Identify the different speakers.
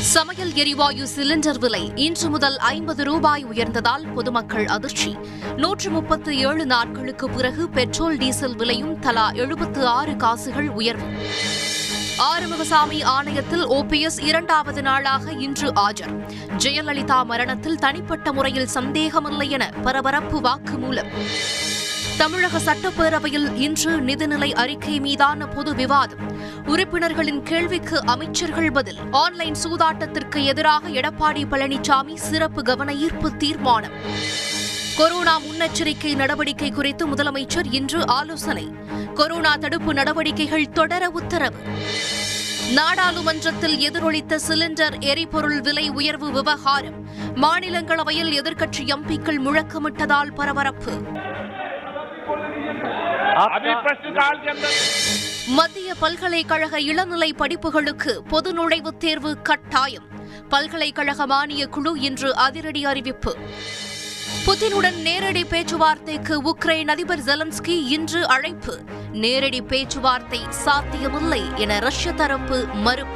Speaker 1: சமையல் எரிவாயு சிலிண்டர் விலை இன்று முதல் ஐம்பது ரூபாய் உயர்ந்ததால் பொதுமக்கள் அதிர்ச்சி. நூற்று முப்பத்து ஏழு நாட்களுக்கு பிறகு பெட்ரோல் டீசல் விலையும் தலா எழுபத்து ஆறு காசுகள் உயர்வு. ஆறுமுகசாமி ஆணையத்தில் ஓபிஎஸ் இரண்டாவது நாளாக இன்று ஆஜர். ஜெயலலிதா மரணத்தில் தனிப்பட்ட முறையில் சந்தேகமில்லை என பரபரப்பு வாக்குமூலம். தமிழக சட்டப்பேரவையில் இன்று நிதிநிலை அறிக்கை மீதான பொது விவாதம். உறுப்பினர்களின் கேள்விக்கு அமைச்சர்கள் பதில். ஆன்லைன் சூதாட்டத்திற்கு எதிராக எடப்பாடி பழனிசாமி சிறப்பு கவன ஈர்ப்பு தீர்மானம். கொரோனா முன்னெச்சரிக்கை நடவடிக்கை குறித்து முதலமைச்சர் இன்று ஆலோசனை. கொரோனா தடுப்பு நடவடிக்கைகள் தொடர உத்தரவு. நாடாளுமன்றத்தில் எதிரொலித்த சிலிண்டர் எரிபொருள் விலை உயர்வு விவகாரம். மாநிலங்களவையில் எதிர்க்கட்சி எம்பிக்கள் முழக்கமிட்டதால் பரபரப்பு. மத்திய பல்கலைக்கழக இளநிலை படிப்புகளுக்கு பொது நுழைவுத் தேர்வு கட்டாயம். பல்கலைக்கழக மானிய குழு இன்று அதிரடி அறிவிப்பு. புதினுடன் நேரடி பேச்சுவார்த்தைக்கு உக்ரைன் அதிபர் ஜெலன்ஸ்கி இன்று அழைப்பு. நேரடி பேச்சுவார்த்தை சாத்தியமில்லை என ரஷ்ய தரப்பு மறுப்பு.